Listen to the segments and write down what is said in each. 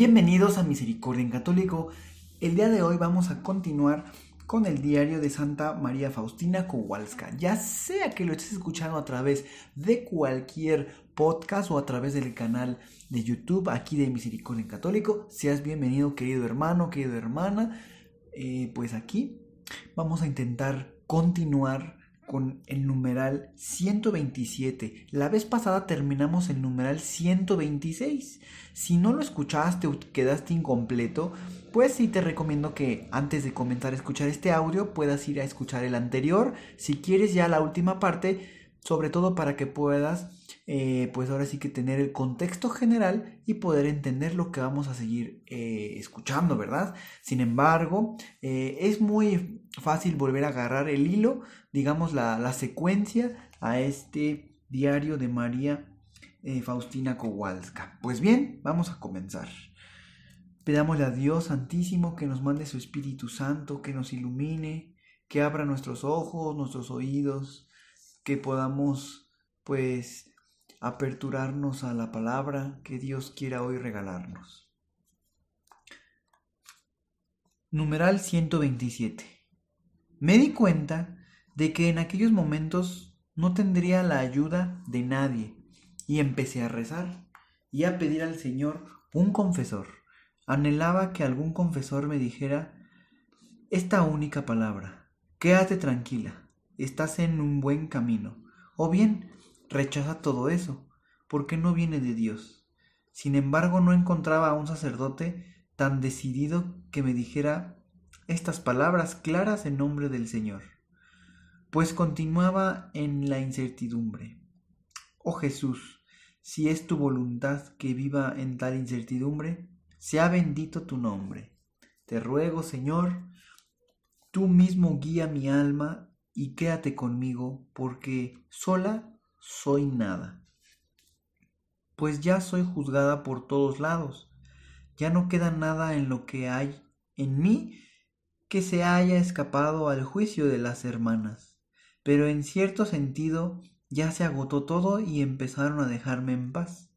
Bienvenidos a Misericordia en Católico. El día de hoy vamos a continuar con el diario de Santa María Faustina Kowalska. Ya sea que lo estés escuchando a través de cualquier podcast o a través del canal de YouTube aquí de Misericordia en Católico, seas bienvenido querido hermano, querida hermana. Eh, pues aquí vamos a intentar continuar con el numeral 127. La vez pasada terminamos el numeral 126. Si no lo escuchaste o quedaste incompleto, pues sí te recomiendo que antes de comenzar a escuchar este audio puedas ir a escuchar el anterior. Si quieres ya la última parte, sobre todo para que puedas eh, pues ahora sí que tener el contexto general y poder entender lo que vamos a seguir eh, escuchando, ¿verdad? Sin embargo, eh, es muy fácil volver a agarrar el hilo, digamos la, la secuencia a este diario de María Faustina Kowalska. Pues bien, vamos a comenzar. Pidámosle a Dios Santísimo que nos mande su Espíritu Santo, que nos ilumine, que abra nuestros ojos, nuestros oídos, que podamos pues aperturarnos a la palabra que Dios quiera hoy regalarnos. Numeral 127. Me di cuenta de que en aquellos momentos no tendría la ayuda de nadie y empecé a rezar y a pedir al Señor un confesor. Anhelaba que algún confesor me dijera esta única palabra, quédate tranquila, estás en un buen camino. O bien, rechaza todo eso, porque no viene de Dios. Sin embargo, no encontraba a un sacerdote tan decidido que me dijera estas palabras claras en nombre del Señor, pues continuaba en la incertidumbre. Oh Jesús, si es tu voluntad que viva en tal incertidumbre, sea bendito tu nombre. Te ruego, Señor, tú mismo guía mi alma y quédate conmigo, porque sola soy nada. Pues ya soy juzgada por todos lados. Ya no queda nada en lo que hay en mí que se haya escapado al juicio de las hermanas. Pero en cierto sentido ya se agotó todo y empezaron a dejarme en paz.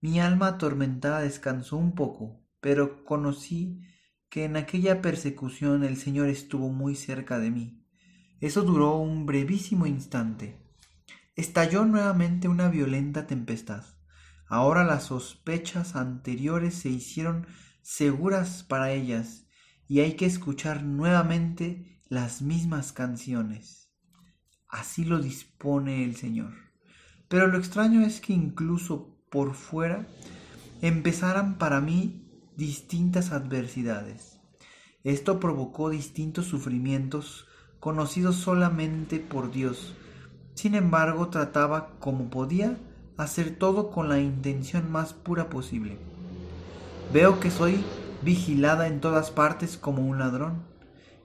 Mi alma atormentada descansó un poco, pero conocí que en aquella persecución el Señor estuvo muy cerca de mí. Eso duró un brevísimo instante estalló nuevamente una violenta tempestad. Ahora las sospechas anteriores se hicieron seguras para ellas y hay que escuchar nuevamente las mismas canciones. Así lo dispone el Señor. Pero lo extraño es que incluso por fuera empezaran para mí distintas adversidades. Esto provocó distintos sufrimientos conocidos solamente por Dios, sin embargo, trataba, como podía, hacer todo con la intención más pura posible. Veo que soy vigilada en todas partes como un ladrón.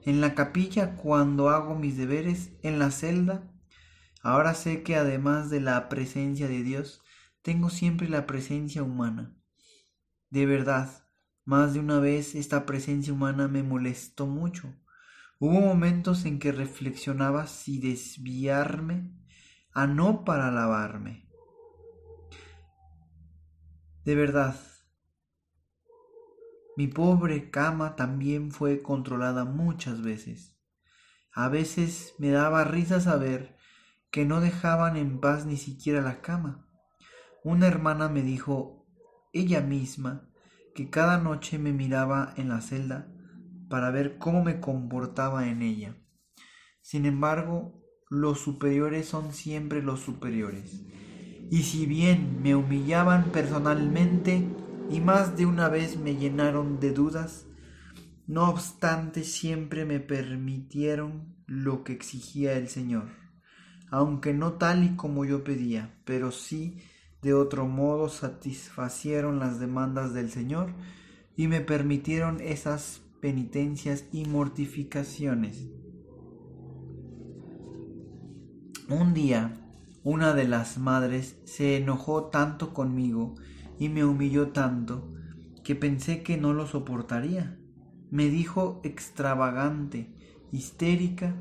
En la capilla cuando hago mis deberes, en la celda. Ahora sé que además de la presencia de Dios, tengo siempre la presencia humana. De verdad, más de una vez esta presencia humana me molestó mucho. Hubo momentos en que reflexionaba si desviarme a no para alabarme. De verdad, mi pobre cama también fue controlada muchas veces. A veces me daba risa saber que no dejaban en paz ni siquiera la cama. Una hermana me dijo ella misma que cada noche me miraba en la celda para ver cómo me comportaba en ella. Sin embargo, los superiores son siempre los superiores. Y si bien me humillaban personalmente y más de una vez me llenaron de dudas, no obstante siempre me permitieron lo que exigía el Señor, aunque no tal y como yo pedía, pero sí de otro modo satisfacieron las demandas del Señor y me permitieron esas penitencias y mortificaciones. Un día, una de las madres se enojó tanto conmigo y me humilló tanto que pensé que no lo soportaría. Me dijo extravagante, histérica,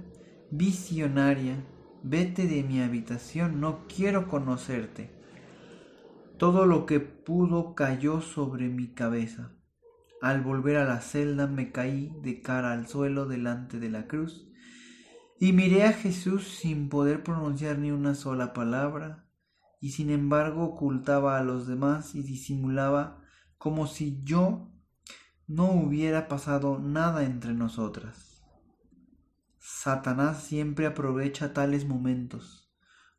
visionaria, vete de mi habitación, no quiero conocerte. Todo lo que pudo cayó sobre mi cabeza. Al volver a la celda me caí de cara al suelo delante de la cruz y miré a Jesús sin poder pronunciar ni una sola palabra, y sin embargo ocultaba a los demás y disimulaba como si yo no hubiera pasado nada entre nosotras. Satanás siempre aprovecha tales momentos.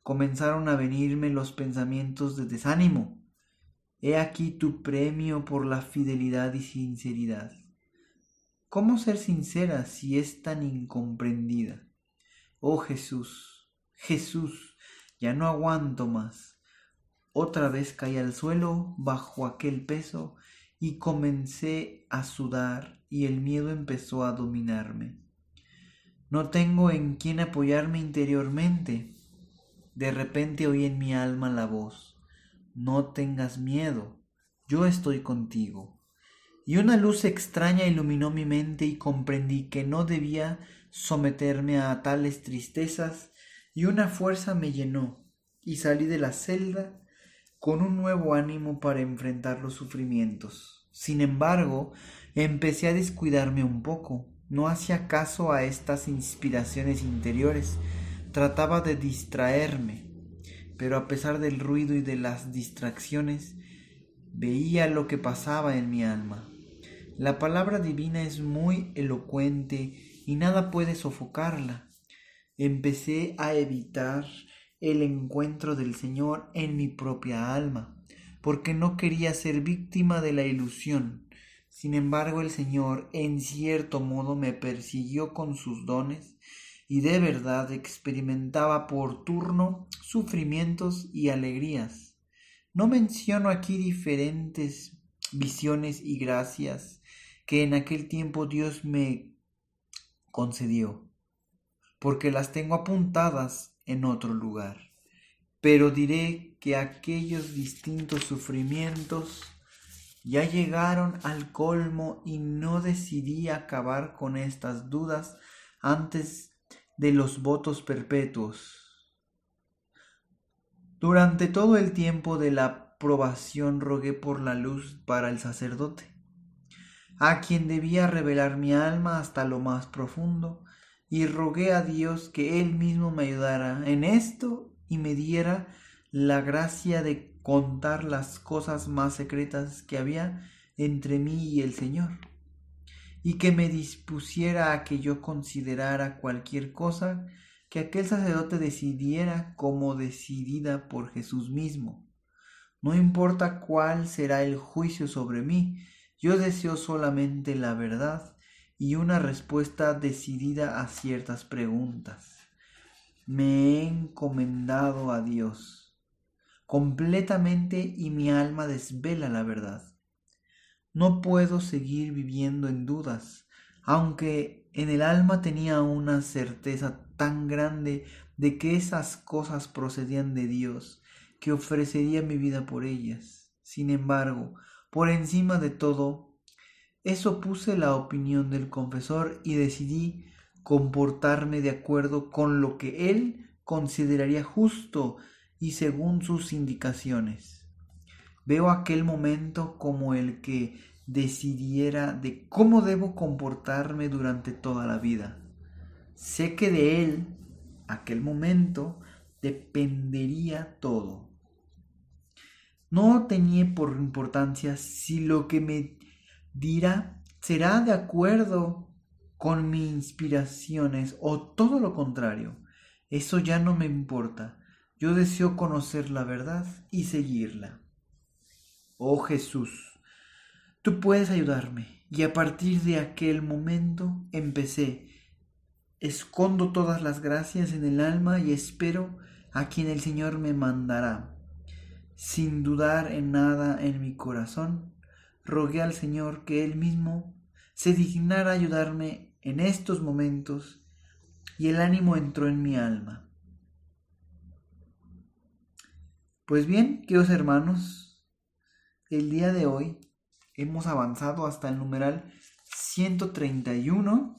Comenzaron a venirme los pensamientos de desánimo. He aquí tu premio por la fidelidad y sinceridad. ¿Cómo ser sincera si es tan incomprendida? Oh Jesús, Jesús, ya no aguanto más. Otra vez caí al suelo bajo aquel peso y comencé a sudar y el miedo empezó a dominarme. No tengo en quién apoyarme interiormente. De repente oí en mi alma la voz, no tengas miedo, yo estoy contigo. Y una luz extraña iluminó mi mente y comprendí que no debía someterme a tales tristezas y una fuerza me llenó y salí de la celda con un nuevo ánimo para enfrentar los sufrimientos. Sin embargo, empecé a descuidarme un poco, no hacía caso a estas inspiraciones interiores, trataba de distraerme, pero a pesar del ruido y de las distracciones, veía lo que pasaba en mi alma. La palabra divina es muy elocuente y nada puede sofocarla. Empecé a evitar el encuentro del Señor en mi propia alma, porque no quería ser víctima de la ilusión. Sin embargo, el Señor en cierto modo me persiguió con sus dones y de verdad experimentaba por turno sufrimientos y alegrías. No menciono aquí diferentes visiones y gracias que en aquel tiempo Dios me concedió, porque las tengo apuntadas en otro lugar. Pero diré que aquellos distintos sufrimientos ya llegaron al colmo y no decidí acabar con estas dudas antes de los votos perpetuos. Durante todo el tiempo de la probación rogué por la luz para el sacerdote a quien debía revelar mi alma hasta lo más profundo, y rogué a Dios que Él mismo me ayudara en esto y me diera la gracia de contar las cosas más secretas que había entre mí y el Señor, y que me dispusiera a que yo considerara cualquier cosa que aquel sacerdote decidiera como decidida por Jesús mismo. No importa cuál será el juicio sobre mí, yo deseo solamente la verdad y una respuesta decidida a ciertas preguntas. Me he encomendado a Dios completamente y mi alma desvela la verdad. No puedo seguir viviendo en dudas, aunque en el alma tenía una certeza tan grande de que esas cosas procedían de Dios, que ofrecería mi vida por ellas. Sin embargo, por encima de todo, eso puse la opinión del confesor y decidí comportarme de acuerdo con lo que él consideraría justo y según sus indicaciones. Veo aquel momento como el que decidiera de cómo debo comportarme durante toda la vida. Sé que de él, aquel momento, dependería todo. No tenía por importancia si lo que me dirá será de acuerdo con mis inspiraciones o todo lo contrario. Eso ya no me importa. Yo deseo conocer la verdad y seguirla. Oh Jesús, tú puedes ayudarme. Y a partir de aquel momento empecé. Escondo todas las gracias en el alma y espero a quien el Señor me mandará. Sin dudar en nada en mi corazón, rogué al Señor que Él mismo se dignara ayudarme en estos momentos y el ánimo entró en mi alma. Pues bien, queridos hermanos, el día de hoy hemos avanzado hasta el numeral 131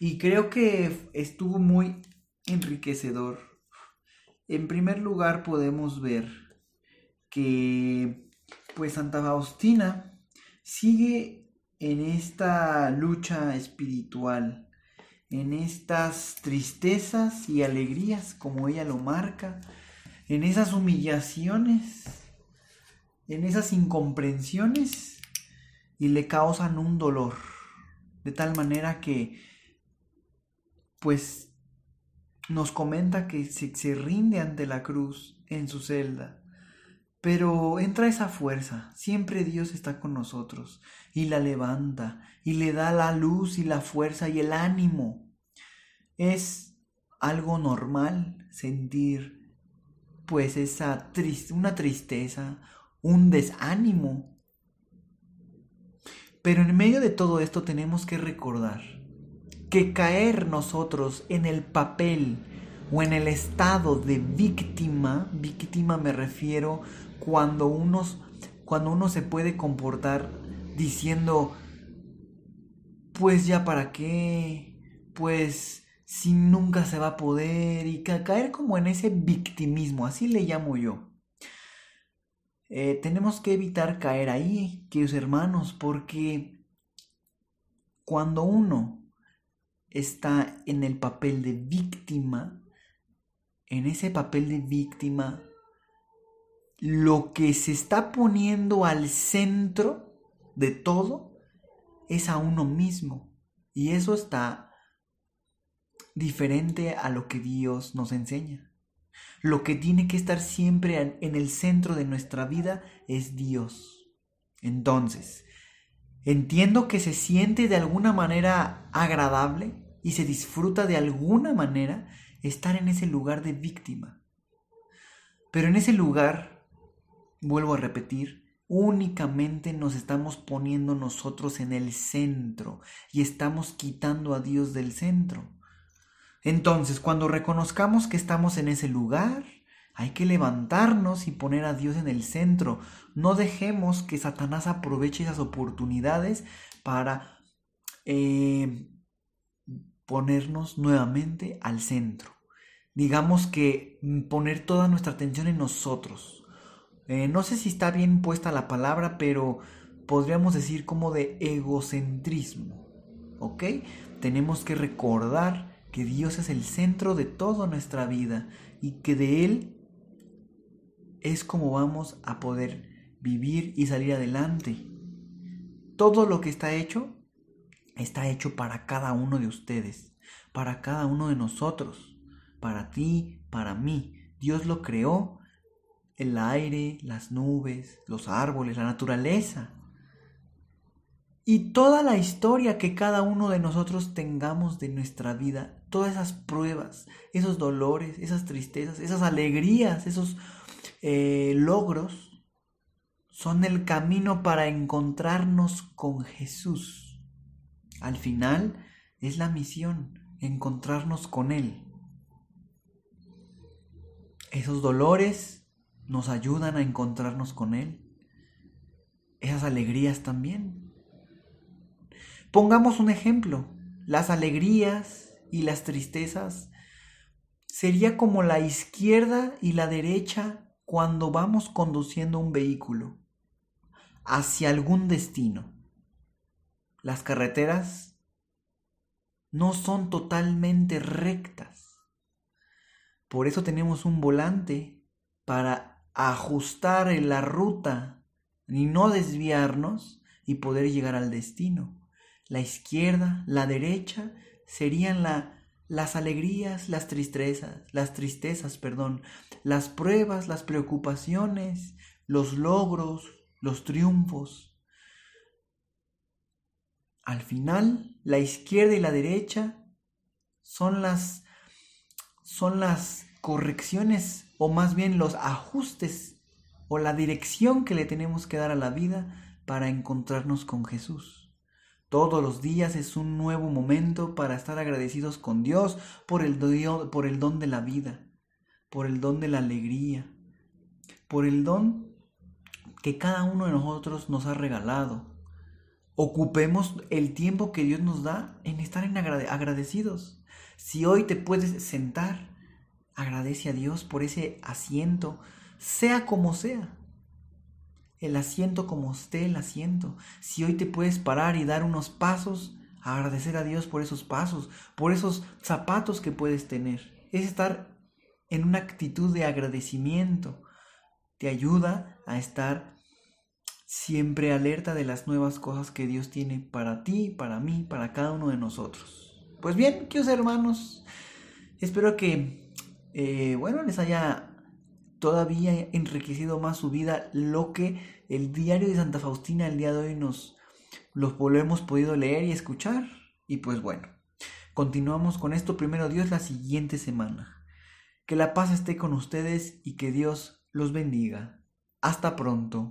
y creo que estuvo muy enriquecedor. En primer lugar podemos ver que pues Santa Faustina sigue en esta lucha espiritual, en estas tristezas y alegrías como ella lo marca, en esas humillaciones, en esas incomprensiones y le causan un dolor, de tal manera que pues nos comenta que se, rinde ante la cruz en su celda. Pero entra esa fuerza, siempre Dios está con nosotros y la levanta y le da la luz y la fuerza y el ánimo. Es algo normal sentir pues esa una tristeza, un desánimo. Pero en medio de todo esto tenemos que recordar que caer nosotros en el papel o en el estado de víctima, víctima me refiero cuando, unos, cuando uno se puede comportar diciendo, pues ya para qué, pues si nunca se va a poder y caer como en ese victimismo, así le llamo yo. Eh, tenemos que evitar caer ahí, queridos hermanos, porque cuando uno está en el papel de víctima, en ese papel de víctima, lo que se está poniendo al centro de todo es a uno mismo. Y eso está diferente a lo que Dios nos enseña. Lo que tiene que estar siempre en el centro de nuestra vida es Dios. Entonces, entiendo que se siente de alguna manera agradable y se disfruta de alguna manera estar en ese lugar de víctima. Pero en ese lugar, vuelvo a repetir, únicamente nos estamos poniendo nosotros en el centro y estamos quitando a Dios del centro. Entonces, cuando reconozcamos que estamos en ese lugar, hay que levantarnos y poner a Dios en el centro. No dejemos que Satanás aproveche esas oportunidades para eh, ponernos nuevamente al centro. Digamos que mm, poner toda nuestra atención en nosotros. Eh, no sé si está bien puesta la palabra, pero podríamos decir como de egocentrismo. ¿Ok? Tenemos que recordar que Dios es el centro de toda nuestra vida y que de Él es como vamos a poder vivir y salir adelante. Todo lo que está hecho está hecho para cada uno de ustedes, para cada uno de nosotros, para ti, para mí. Dios lo creó, el aire, las nubes, los árboles, la naturaleza. Y toda la historia que cada uno de nosotros tengamos de nuestra vida, todas esas pruebas, esos dolores, esas tristezas, esas alegrías, esos eh, logros, son el camino para encontrarnos con Jesús. Al final es la misión, encontrarnos con Él. Esos dolores nos ayudan a encontrarnos con Él. Esas alegrías también. Pongamos un ejemplo. Las alegrías y las tristezas sería como la izquierda y la derecha cuando vamos conduciendo un vehículo hacia algún destino las carreteras no son totalmente rectas. Por eso tenemos un volante para ajustar la ruta y no desviarnos y poder llegar al destino. La izquierda, la derecha serían la, las alegrías, las tristezas, las tristezas, perdón, las pruebas, las preocupaciones, los logros, los triunfos. Al final, la izquierda y la derecha son las, son las correcciones o más bien los ajustes o la dirección que le tenemos que dar a la vida para encontrarnos con Jesús. Todos los días es un nuevo momento para estar agradecidos con Dios por el, por el don de la vida, por el don de la alegría, por el don que cada uno de nosotros nos ha regalado. Ocupemos el tiempo que Dios nos da en estar en agradecidos. Si hoy te puedes sentar, agradece a Dios por ese asiento, sea como sea. El asiento como esté el asiento. Si hoy te puedes parar y dar unos pasos, agradecer a Dios por esos pasos, por esos zapatos que puedes tener. Es estar en una actitud de agradecimiento. Te ayuda a estar siempre alerta de las nuevas cosas que Dios tiene para ti, para mí, para cada uno de nosotros. Pues bien, queridos hermanos, espero que, eh, bueno, les haya todavía enriquecido más su vida lo que el diario de Santa Faustina el día de hoy nos los hemos podido leer y escuchar. Y pues bueno, continuamos con esto primero Dios la siguiente semana. Que la paz esté con ustedes y que Dios los bendiga. Hasta pronto.